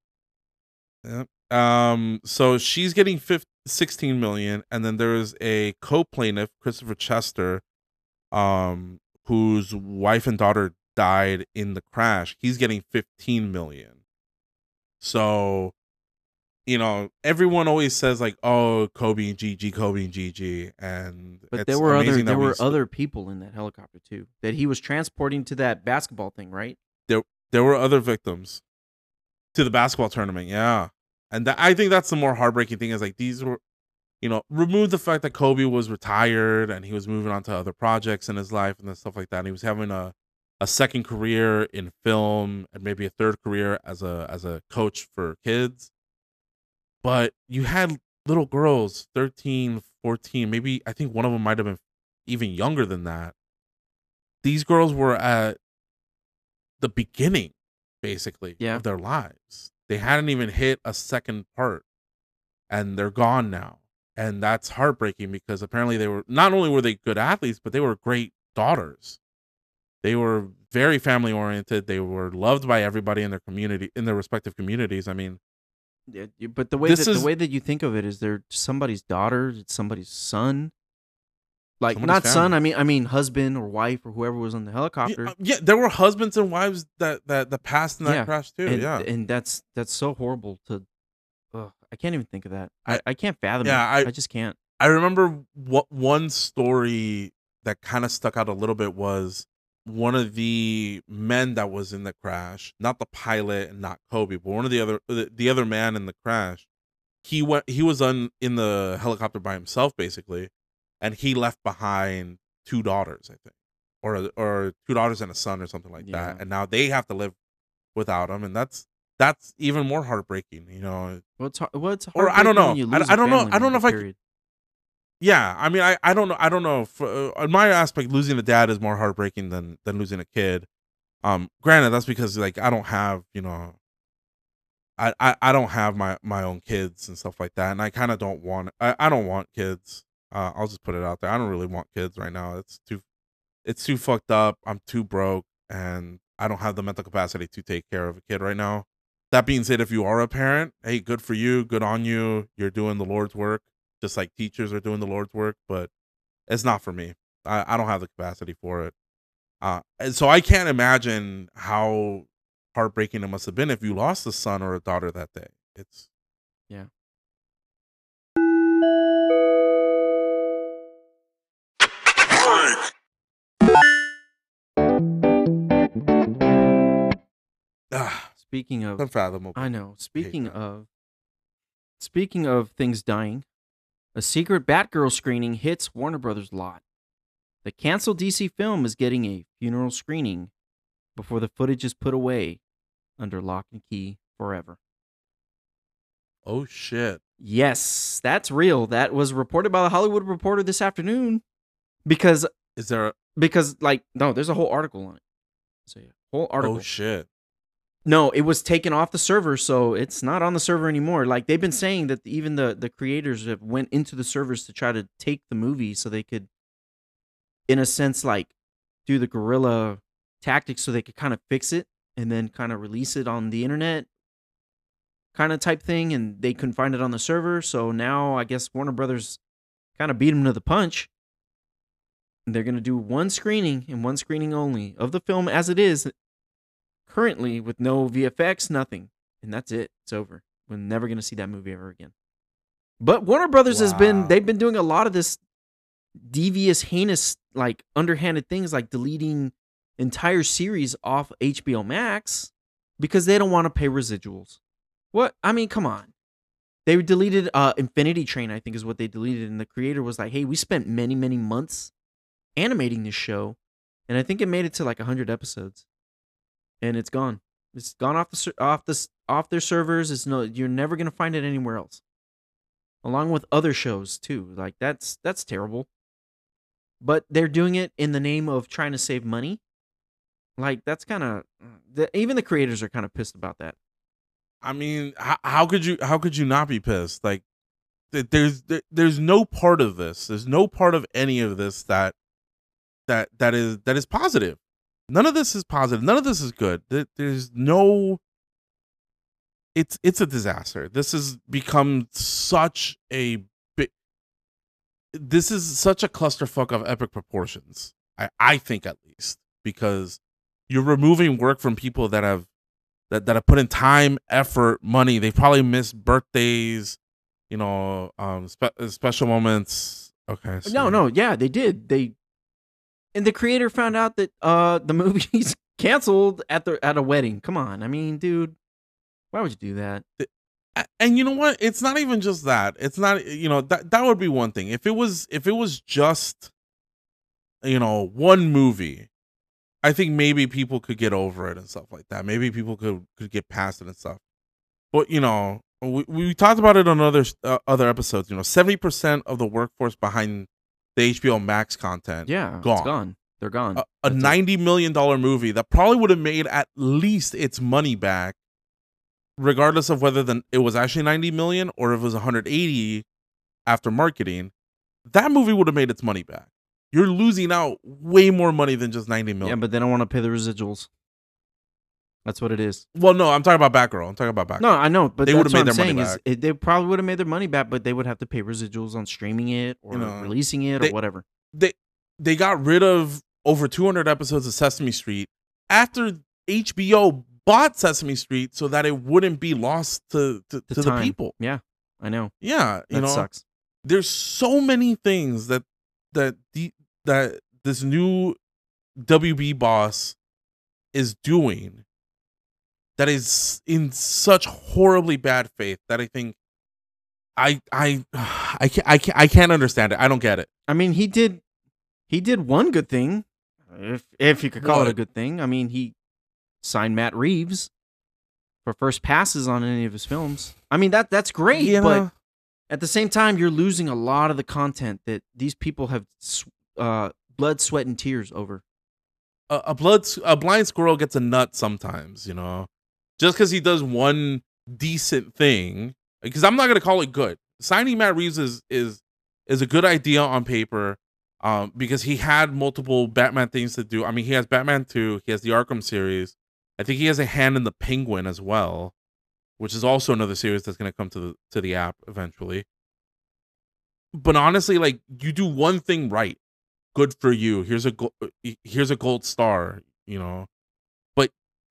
Yep. Um. So she's getting 15, 16 million, and then there is a co-plaintiff, Christopher Chester, um, whose wife and daughter died in the crash. He's getting 15 million. So, you know, everyone always says like, "Oh, Kobe and Gigi, Kobe and Gigi," and
But there were other there
we
were other people in that helicopter too that he was transporting to that basketball thing, right?
there were other victims to the basketball tournament. Yeah, and that, I think that's the more heartbreaking thing is like these were, you know, remove the fact that Kobe was retired and he was moving on to other projects in his life and stuff like that. And he was having a a second career in film and maybe a third career as a as a coach for kids. But you had little girls, 13, 14, maybe I think one of them might have been even younger than that. These girls were at the beginning basically
Yeah.
of their lives. They hadn't even hit a second part and they're gone now. And that's heartbreaking because apparently they were not only were they good athletes, but they were great daughters. They were very family oriented. They were loved by everybody in their community, in their respective communities. I mean,
Yeah, But the way that
is-
the way that you think of it is they're somebody's daughter, it's somebody's son. Like not son. I mean I mean husband or wife or whoever was on the helicopter.
uh, yeah, there were husbands and wives that that that passed in that
Yeah,
crash too.
and,
yeah,
and that's that's so horrible to I can't even think of that. I,
I-
can't fathom
yeah,
it.
I-
I just can't.
I remember what one story that kind of stuck out a little bit was one of the men that was in the crash, not the pilot and not Kobe, but one of the other the, the other man in the crash. He went he was on in the helicopter by himself basically, and he left behind two daughters, I think. Or or two daughters and a son or something like
Yeah.
that. And now they have to live without him and that's that's even more heartbreaking, you know.
Well, it's, har- well,
Or I don't know. I- I don't know- I don't know if I c-
period.
Yeah, I mean, I, I don't know, I don't know. If, uh, on my aspect, losing a dad is more heartbreaking than than losing a kid. Um, granted, that's because like I don't have, you know, I I, I don't have my my own kids and stuff like that, and I kind of don't want. I, I don't want kids. Uh, I'll just put it out there. I don't really want kids right now. It's too, it's too fucked up. I'm too broke, and I don't have the mental capacity to take care of a kid right now. That being said, if you are a parent, hey, good for you, good on you. You're doing the Lord's work just like teachers are doing the Lord's work, but it's not for me. I, I don't have the capacity for it. Uh, and so I can't imagine how heartbreaking it must have been if you lost a son or a daughter that day. It's
Yeah. Speaking of
unfathomable.
I know. Speaking of speaking of things dying, a secret Batgirl screening hits Warner Brothers lot. The canceled DC film is getting a funeral screening before the footage is put away under lock and key forever.
Oh shit!
Yes, that's real. That was reported by the Hollywood Reporter this afternoon. Because
Is there? A,
because like no, there's a whole article on it. So yeah, whole oh, article.
oh shit!
No, it was taken off the server, so it's not on the server anymore. Like they've been saying that even the the creators have went into the servers to try to take the movie so they could, in a sense, like do the guerrilla tactics so they could kind of fix it and then kind of release it on the internet, kind of type thing. And they couldn't find it on the server, so now I guess Warner Brothers kind of beat them to the punch. They're gonna do one screening and one screening only of the film as it is currently with no VFX, nothing. And that's it. It's over. We're never going to see that movie ever again. But Warner Brothers has been, they've been doing a lot of this devious, heinous, like underhanded things like deleting entire series off HBO Max because they don't want to pay residuals. What? I mean, come on. They deleted uh Infinity Train, I think is what they deleted and the creator was like, "Hey, we spent many, many months animating this show and I think it made it to like 100 episodes." And it's gone. It's gone off the off this off their servers. It's no, you're never gonna find it anywhere else. Along with other shows too, like that's that's terrible. But they're doing it in the name of trying to save money. Like that's kind of even the creators are kind of pissed about that.
I mean, how, how could you? How could you not be pissed? Like, there's there, there's no part of this. There's no part of any of this that that that is that is positive. None of this is positive. None of this is good. There's no. It's it's a disaster. This has become such a big. This is such a clusterfuck of epic proportions. I I think at least because you're removing work from people that have that that have put in time, effort, money. They probably missed birthdays, you know, um, spe- special moments. Okay, so-
No, no, yeah, they did. They and the creator found out that uh the movie's canceled at the at a wedding. Come on, I mean, dude, why would you do that?
And you know what? It's not even just that. It's not you know that that would be one thing. If it was if it was just you know one movie i think maybe people could get over it and stuff like that. Maybe people could could get past it and stuff. But you know we, we talked about it on other uh, other episodes you know 70% of the workforce behind the hbo max content
Yeah,
Gone.
it's gone. They're gone.
a, a. 90 million dollar movie that probably would have made at least its money back regardless of whether the, it was actually 90 million or if it was 180 after marketing that movie would have made its money back you're losing out way more money than just
ninety
million.
Yeah, but they don't want to pay the residuals. That's what it is.
well no i'm talking about batgirl i'm talking about batgirl
No, I know, but
They would've made
I'm
their money back.
it, they probably would have made their money back, but they would have to pay residuals on streaming it or
You know,
releasing it
they-
or whatever.
they they got rid of over 200 episodes of Sesame Street after HBO bought Sesame Street so that it wouldn't be lost to to,
The
to the people.
Yeah, I know.
Yeah, you
That
know,
sucks.
there's so many things that that the that this new WB boss is doing that is in such horribly bad faith that I think I I I can't I can't I can't understand it. I don't get it.
I mean, he did he did one good thing, if if you could call it a good thing. I mean, he signed Matt Reeves for first passes on any of his films. I mean, that that's great,
Yeah.
but at the same time, you're losing a lot of the content that these people have uh, blood, sweat, and tears over.
a, a blood a blind squirrel gets a nut sometimes, you know. Just because he does one decent thing, because I'm not gonna call it good. Signing Matt Reeves is is is a good idea on paper, um, because he had multiple Batman things to do. I mean, he has Batman two, he has the Arkham series. I think he has a hand in the Penguin as well, which is also another series that's gonna come to the to the app eventually. But honestly, like you do one thing right, good for you. Here's a go- here's a gold star, you know.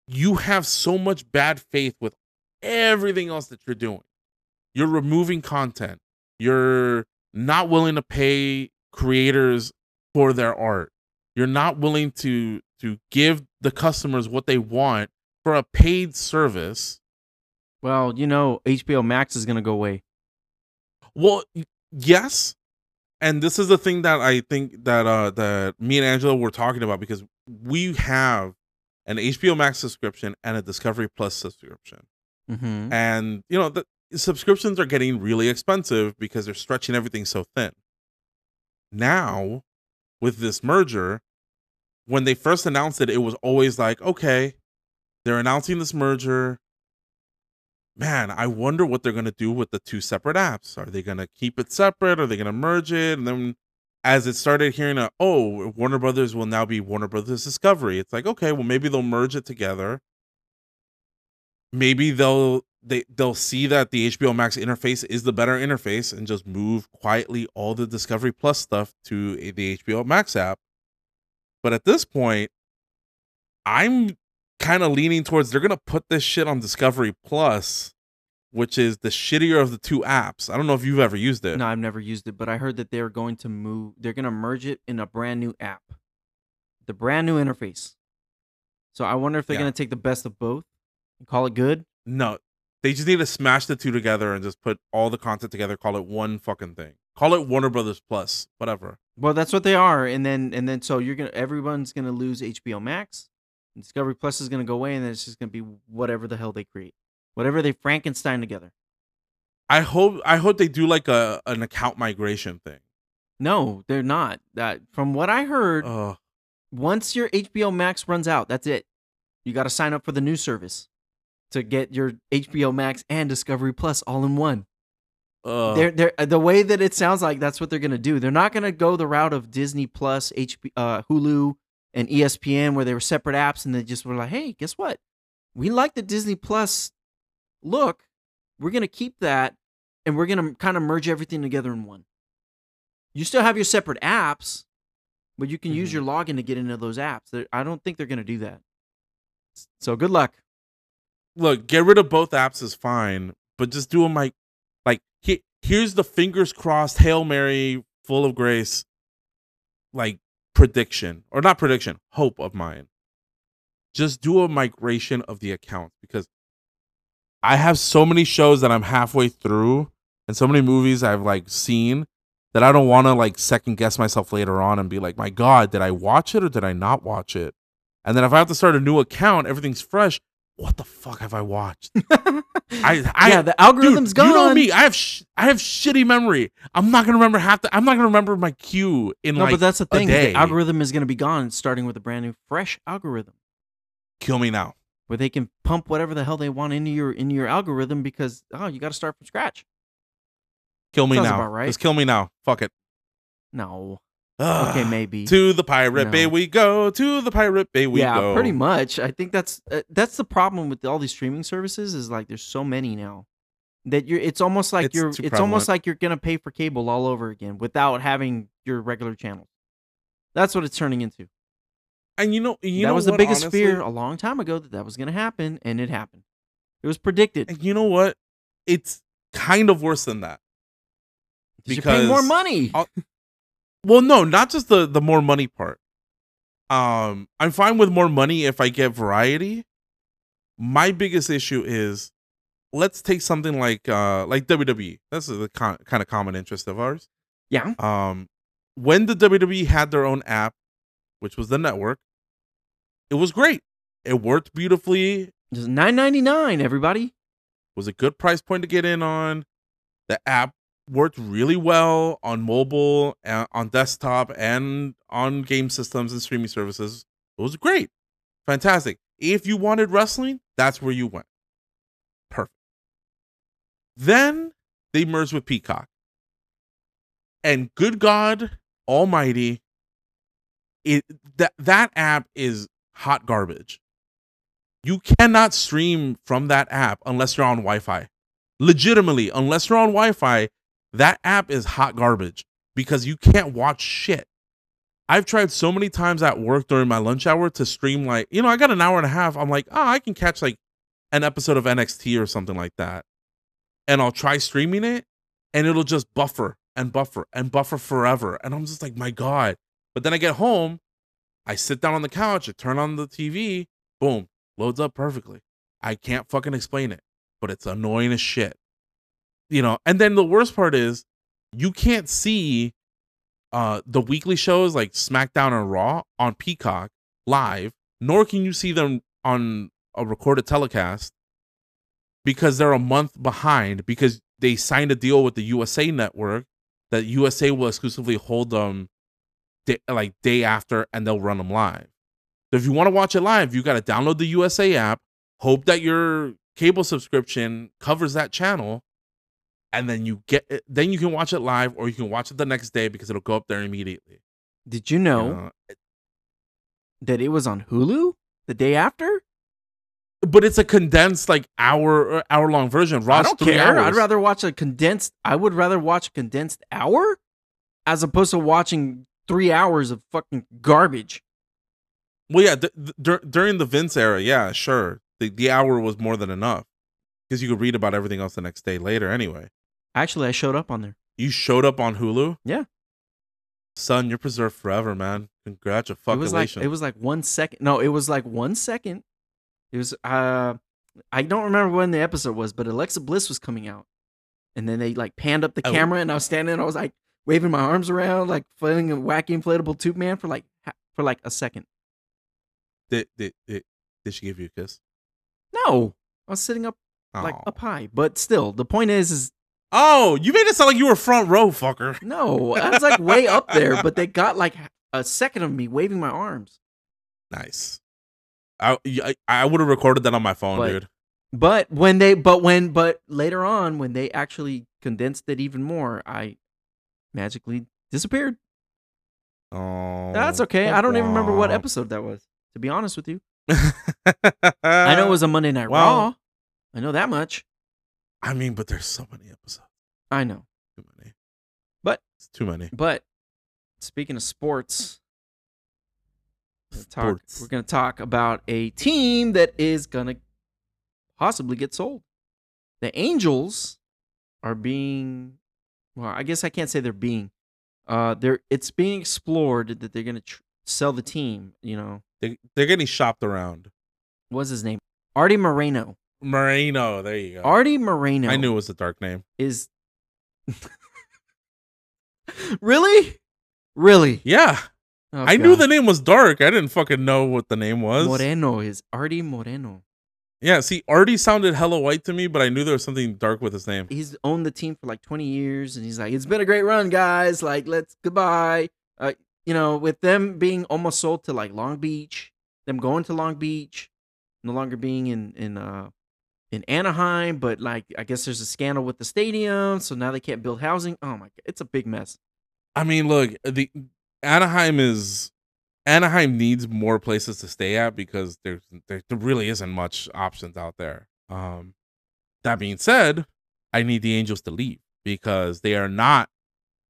You have so much bad faith with everything else that you're doing. You're removing content. You're not willing to pay creators for their art. You're not willing to to give the customers what they want for a paid service.
Well, you know, HBO Max is gonna go away.
Well, yes. And this is the thing that I think that uh that me and Angela were talking about because we have an HBO Max subscription and a Discovery Plus subscription.
Mm-hmm.
And you know, the subscriptions are getting really expensive because they're stretching everything so thin. Now, with this merger. When they first announced it, it was always like, okay, they're announcing this merger. Man, I wonder what they're going to do with the two separate apps. Are they going to keep it separate? Are they going to merge it? And then as it started hearing, a, oh, Warner Brothers will now be Warner Brothers Discovery. It's like, okay, well, maybe they'll merge it together. Maybe they'll they they'll see that the HBO Max interface is the better interface and just move quietly all the Discovery Plus stuff to the HBO Max app. But at this point, I'm kind of leaning towards they're gonna put this shit on Discovery Plus, which is the shittier of the two apps. I don't know if you've ever used it.
No, I've never used it, but I heard that they're going to move. They're going to merge it in a brand new app, the brand new interface. So I wonder if they're
Yeah.
going to take the best of both and call it good.
No, they just need to smash the two together and just put all the content together. Call it one fucking thing. Call it Warner Brothers Plus, whatever.
Well, that's what they are, and then and then so you're gonna everyone's gonna lose HBO Max, and Discovery Plus is gonna go away, and then it's just gonna be whatever the hell they create, whatever they Frankenstein together.
I hope I hope they do like a an account migration thing.
No, they're not. That from what I heard,
Ugh.
once your HBO Max runs out, that's it. You got to sign up for the new service to get your HBO Max and Discovery Plus all in one.
Ugh.
They're, they're, the way that it sounds like that's what they're going to do. They're not going to go the route of Disney Plus, HP, uh, Hulu, and ESPN where they were separate apps and they just were like, hey, guess what? We like the Disney Plus look. We're going to keep that and we're going to kind of merge everything together in one. You still have your separate apps, but you can use
Mhm.
your login to get into those apps. They're- I don't think they're going to do that. So good luck.
Look, get rid of both apps is fine, but just do them like like he, here's the fingers crossed hail mary full of grace like prediction or not prediction hope of mine just do a migration of the accounts because i have so many shows that i'm halfway through and so many movies i've like seen that i don't want to like second guess myself later on and be like my god did i watch it or did i not watch it and then if i have to start a new account everything's fresh what the fuck have i watched I, I
yeah, the algorithm's
Dude,
gone.
You know me. I have sh- I have shitty memory. I'm not gonna remember half. The, I'm not gonna remember my queue in
No,
like.
but that's the thing. The algorithm is going to be gone, starting with a brand new, fresh algorithm
kill me now.
Where they can pump whatever the hell they want into your into your algorithm because oh, you got to start from scratch.
Kill me
Sounds
now.
right.
Just kill me now. Fuck it.
No.
Ugh.
Okay, maybe.
To the pirate bay we go. To the pirate bay we
yeah,
go.
Yeah, pretty much. I think that's uh, that's the problem with all these streaming services is like there's so many now that you're. It's almost like
It's
you're. It's almost like you're gonna pay for cable all over again without having your regular channels. That's what it's turning into.
And you know, you
that
know
was the
what,
biggest
honestly?
fear a long time ago that that was gonna happen, and it happened. It was predicted.
And you know what? It's kind of worse than that.
Because paying more money.
I'll- Well, no, not just the the more money part. Um, I'm fine with more money if I get variety. My biggest issue is, let's take something like uh like WWE. That's the con- kind of common interest of ours.
yeah.
Um, when the WWE had their own app, which was the network, it was great. It worked beautifully.
Just nine ninety nine. Everybody.
was a good price point to get in on. The app worked really well on mobile, on desktop, and on game systems and streaming services. It was great, fantastic. If you wanted wrestling, that's where you went. Perfect. Then they merged with Peacock, and good God Almighty, it that that app is hot garbage. You cannot stream from that app unless you're on Wi-Fi. Legitimately, unless you're on Wi-Fi, that app is hot garbage because you can't watch shit. I've tried so many times at work during my lunch hour to stream like, you know, I got an hour and a half. I'm like, oh, I can catch like an episode of NXT or something like that. And I'll try streaming it and it'll just buffer and buffer and buffer forever. And I'm just like, my God. But then I get home, I sit down on the couch, I turn on the TV, boom, loads up perfectly. I can't fucking explain it, but it's annoying as shit. You know, and then the worst part is you can't see uh the weekly shows like SmackDown and Raw on Peacock live, nor can you see them on a recorded telecast because they're a month behind because they signed a deal with the USA network that USA will exclusively hold them day, like day after, and they'll run them live. So if you want to watch it live, you got to download the USA app, hope that your cable subscription covers that channel, and then you get it, then you can watch it live, or you can watch it the next day because it'll go up there immediately.
Did you
you
know
know?
that it was on Hulu the day after?
But it's a condensed like hour er, hour long version.
I don't care. I'd rather watch a condensed. I would rather watch a condensed hour as opposed to watching three hours of fucking garbage.
Well, yeah, th- th- during the Vince era, yeah, sure, the the hour was more than enough because you could read about everything else the next day later. Anyway,
Actually, I showed up on there.
you showed up on Hulu.
Yeah.
son, you're preserved forever, man. Congratulations.
It was like it was like one second. No, it was like one second. It was uh I don't remember when the episode was, but Alexa Bliss was coming out. And then they like panned up the
Oh.
camera and I was standing and I was like waving my arms around like playing a wacky inflatable tube man for like for like a second.
did, did, did, did she give you a kiss?
No. I was sitting up like up high. But still, the point is is
Oh, you made it sound like you were front row, fucker.
no, I was like way up there, but they got like a second of me waving my arms.
Nice. I I, I would have recorded that on my phone,
But-
dude.
But when they, but when, but later on, when they actually condensed it even more, I magically disappeared.
Oh,
That's okay. I don't even remember what episode that was. To be honest with you,
I
know it was a Monday Night Raw. I know that much.
I mean, but there's so many episodes.
I know.
Too many.
But-
it's too many.
But speaking of sports, we're gonna talk,
Sports.
we're going to talk about a team that is going to possibly get sold. The Angels are being, well, I guess I can't say they're being. Uh, they're it's being explored that they're going to tr- sell the team. You know,
They, they're getting shopped around.
what's his name? Artie Moreno.
Moreno, there you go.
Artie Moreno.
I knew it was a dark name.
is really, really.
Yeah,
Oh,
I knew the name was dark. I didn't fucking know what the name was.
Moreno is Artie Moreno.
Yeah, see, Artie sounded hella white to me, but I knew there was something dark with his name.
He's owned the team for like 20 years, and he's like, "It's been a great run, guys. Like, let's goodbye." Uh, you know, with them being almost sold to like Long Beach, them going to Long Beach, no longer being in in uh in Anaheim, but like I guess there's a scandal with the stadium, so now they can't build housing. Oh my god, it's a big mess.
I mean, look, the Anaheim is Anaheim needs more places to stay at because there's there, there really isn't much options out there. Um, that being said, I need the Angels to leave because they are not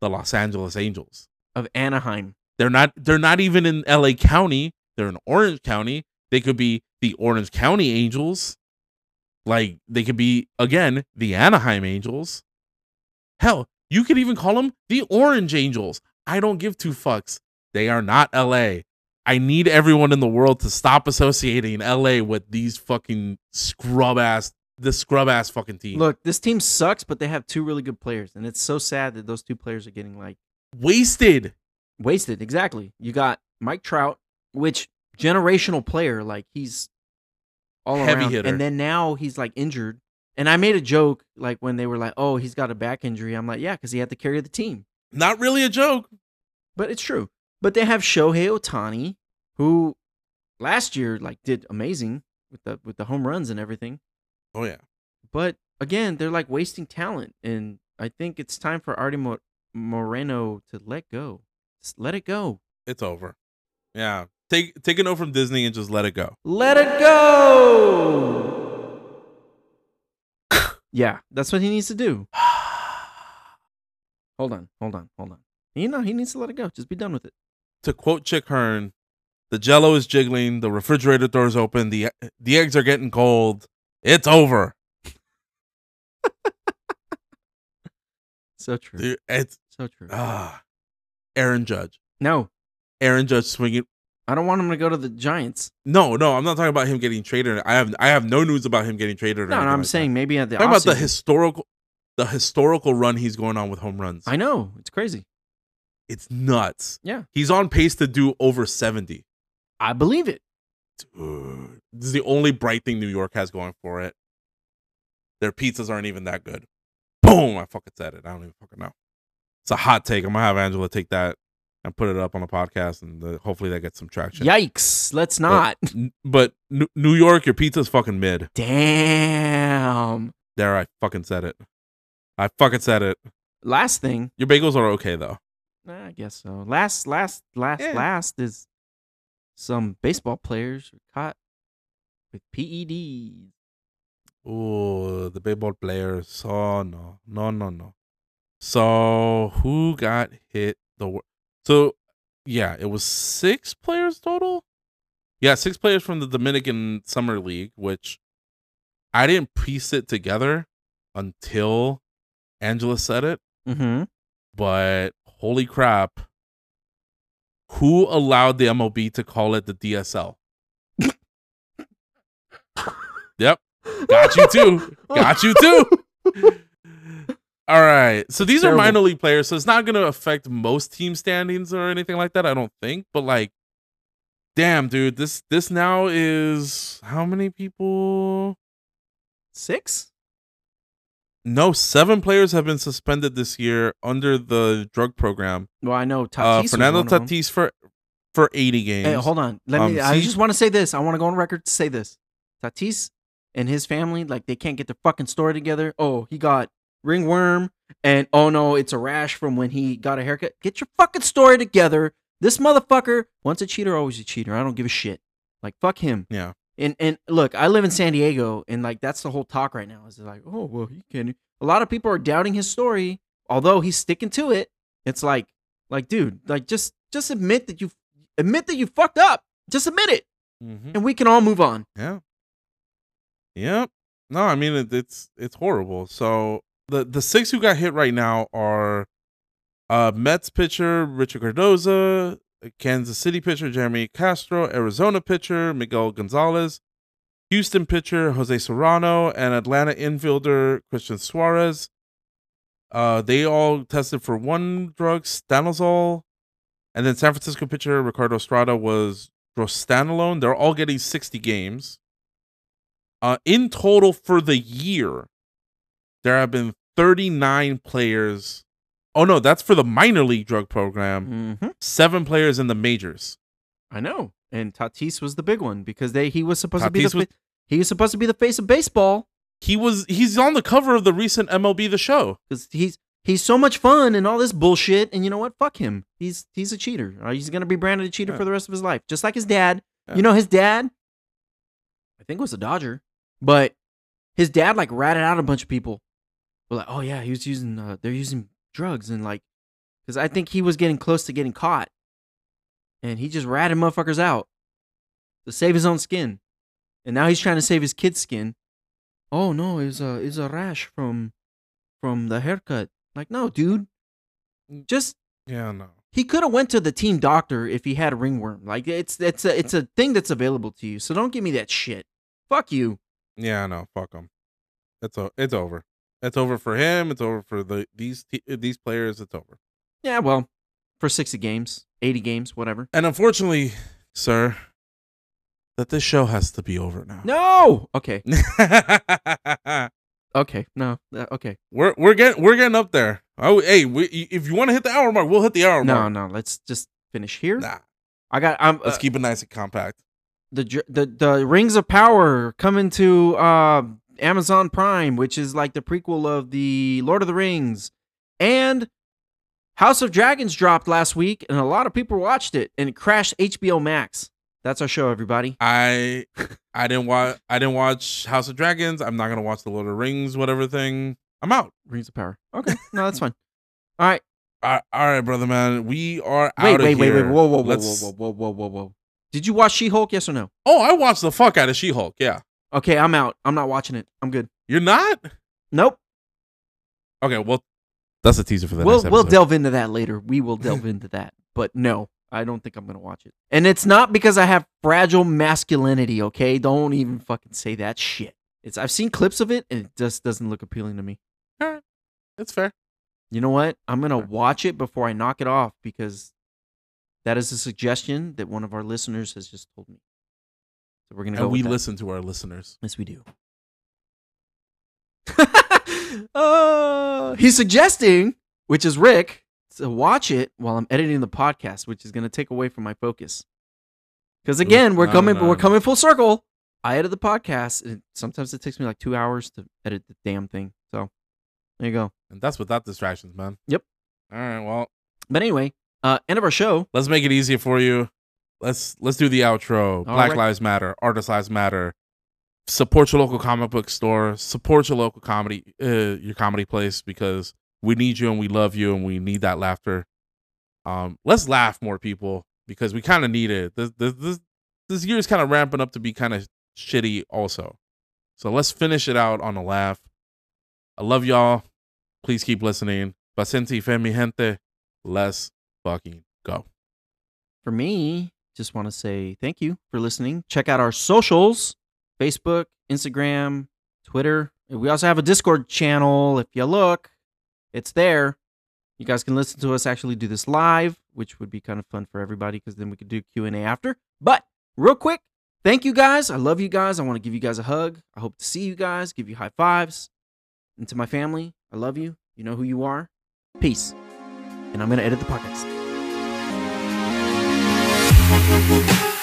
the Los Angeles Angels.
Of Anaheim,
They're not. They're not even in LA County. They're in Orange County. They could be the Orange County Angels. Like they could be again the Anaheim Angels. Hell, you could even call them the Orange Angels. I don't give two fucks. They are not LA. I need everyone in the world to stop associating LA with these fucking scrub ass, the scrub ass fucking team.
look, this team sucks, but they have two really good players, and it's so sad that those two players are getting like
wasted.
wasted. Exactly. You got Mike Trout, which generational player, like he's all
Heavy
around.
hitter.
And then now he's like injured. And I made a joke like when they were like, "Oh, he's got a back injury." I'm like, "Yeah, because he had to carry the team."
Not really a joke.
But it's true. But they have Shohei Ohtani, who last year like did amazing with the with the home runs and everything.
Oh yeah.
But again, they're like wasting talent, and I think it's time for Artie Mo- Moreno to let go. Just let it go.
It's over. Yeah. Take take a note from Disney and just let it go.
Let it go. yeah, that's what he needs to do. Hold on, hold on, hold on. You know, he needs to let it go. Just be done with it.
To quote Chick Hearn, the jello is jiggling, the refrigerator doors open, the the eggs are getting cold. It's over.
So true.
Dude, it's
So true.
ah, Aaron Judge.
no,
Aaron Judge swinging.
I don't want him to go to the Giants.
No, no, I'm not talking about him getting traded. I have I have no news about him getting traded.
No, no, I'm
like that.
saying maybe at the
talking about the historical, the historical run he's going on with home runs.
I know it's crazy.
It's nuts.
Yeah.
he's on pace to do over seventy.
I believe it.
Dude, this is the only bright thing New York has going for it. Their pizzas aren't even that good. Boom! I fucking said it. I don't even fucking know. It's a hot take. I'm gonna have Angela take that and put it up on a podcast, and the, hopefully that gets some traction.
Yikes! Let's not.
N- But New York, your pizza's fucking mid.
Damn.
There, I fucking said it. I fucking said it.
Last thing,
Your bagels are okay though.
I guess so. Last, last, last,
Yeah.
last is some baseball players were caught with PEDs.
Oh, the baseball players. Oh no, no, no, no. So who got hit the wor- So yeah, it was six players total. Yeah, six players from the Dominican Summer League, which I didn't piece it together until Angela said it.
Mm-hmm.
But holy crap, who allowed the MLB to call it the DSL? yep, got you too. Got you too. All right. So these
Terrible.
are minor league players, so it's not going to affect most team standings or anything like that, I don't think. But like damn, dude, this this now is how many people?
Six?
No, 7 players have been suspended this year under the drug program.
Well, I know Tatis.
Uh Fernando
one of them.
Tatis for for 80 games.
Hey, hold on. Let me.
Um,
I
see-
just want to say this. I want to go on record to say this. Tatis and his family, like, they can't get their fucking story together. Oh, he got ringworm, and oh no, it's a rash from when he got a haircut. Get your fucking story together. This motherfucker, once a cheater, always a cheater. I don't give a shit. Like, fuck him.
Yeah.
And and look, I live in San Diego, and like that's the whole talk right now. Is like, oh well, he can. A lot of people are doubting his story, although he's sticking to it. It's like, like, dude, like just just admit that you admit that you fucked up. Just admit it,
Mhm.
and we can all move on.
Yeah. Yep. No, I mean it, it's it's horrible. So the the six who got hit right now are uh Mets pitcher Richard Cardoza, Kansas City pitcher Jeremy Castro, Arizona pitcher Miguel Gonzalez, Houston pitcher Jose Serrano, and Atlanta infielder Christian Suarez. Uh, they all tested for one drug, stanozol, and then San Francisco pitcher Ricardo Estrada was drostanolone. They're all getting 60 games. Uh, in total for the year, there have been 39 players. Oh no, that's for the minor league drug program.
Mm-hmm.
Seven players in the majors.
I know. And Tatis was the big one because they he was supposed to be the
was-
he was supposed to be the face of baseball
He was he's on the cover of the recent MLB The Show.
because he's he's so much fun and all this bullshit. And you know what? Fuck him. He's he's a cheater. Uh, He's gonna be branded a cheater
Yeah.
for the rest of his life, just like his dad.
Yeah.
You know, his dad, I think was a Dodger, but his dad like ratted out a bunch of people. Well, like, oh yeah, he was using uh, they're using drugs and like, because I think he was getting close to getting caught, and he just ratted motherfuckers out to save his own skin, and now he's trying to save his kid's skin. Oh no, it's a it's a rash from from the haircut. Like, no, dude, just
Yeah, no.
he could have went to the team doctor if he had a ringworm. Like it's it's a it's a thing that's available to you. So don't give me that shit. Fuck you.
Yeah, no. Fuck him. It's o- it's over. It's over for him. It's over for the these these players. It's over.
Yeah, well, for sixty games, eighty games, whatever.
And unfortunately, sir, that this show has to be over now.
No. Okay. Okay. No. Uh, okay.
we're we're getting we're getting up there. Oh, hey, we, if you want to hit the hour mark, we'll hit the hour
No.
mark.
No. No. Let's just finish here.
Nah,
I got. I'm.
let's
uh,
keep it nice and compact.
the the the Rings of Power coming to uh Amazon Prime, which is like the prequel of the Lord of the Rings, and House of Dragons dropped last week, and a lot of people watched it, and it crashed HBO Max. That's our show, everybody.
I I didn't watch I didn't watch House of Dragons. I'm not gonna watch the Lord of the Rings, whatever thing. I'm out.
Rings of Power. Okay, no, that's fine. All right,
All right, brother man. We are
wait,
out of
wait, wait,
here.
wait, whoa, whoa, whoa,
Let's-
whoa, whoa, whoa, whoa, whoa, whoa. Did you watch She-Hulk? Yes or no?
Oh, I watched the fuck out of She-Hulk. Yeah,
Okay, I'm out. I'm not watching it. I'm good.
you're not.
Nope.
Okay, well, that's a teaser for the
we'll
next
we'll delve into that later. We will delve into that. But no, I don't think I'm gonna watch it. And it's not because I have fragile masculinity. Okay, don't even fucking say that shit. It's I've seen clips of it and it just doesn't look appealing to me.
All right. That's fair.
You know what? I'm gonna watch it before I knock it off because that is a suggestion that one of our listeners has just told me. So we're gonna go.
And we
with that.
listen to our listeners.
Yes, we do. uh, he's suggesting, which is Rick, to watch it while I'm editing the podcast, which is going to take away from my focus. Because again, we're
no,
coming,
no,
we're coming full circle. I edit the podcast, and sometimes it takes me like two hours to edit the damn thing. So there you go.
And that's without distractions, man.
Yep.
All right. Well,
But anyway, uh, end of our show.
let's make it easier for you. Let's let's do the outro.
All
Black
right.
Lives Matter. Artist Lives Matter. Support your local comic book store. Support your local comedy, uh, your comedy place because we need you and we love you and we need that laughter. Um, let's laugh more, people, because we kind of need it. This this this, this year is kind of ramping up to be kind of shitty, also. So let's finish it out on a laugh. I love y'all. Please keep listening. Y fe, mi gente. Let's fucking go.
For me, just want to say thank you for listening. Check out our socials Facebook, Instagram, Twitter. We also have a Discord channel. If you look, it's there. You guys can listen to us actually do this live, which would be kind of fun for everybody because then we could do Q&A after. But real quick, thank you guys. I love you guys. I want to give you guys a hug. I hope to see you guys, give you high fives. And to my family, I love you. You know who you are. Peace. And I'm going to edit the podcast. Thank you.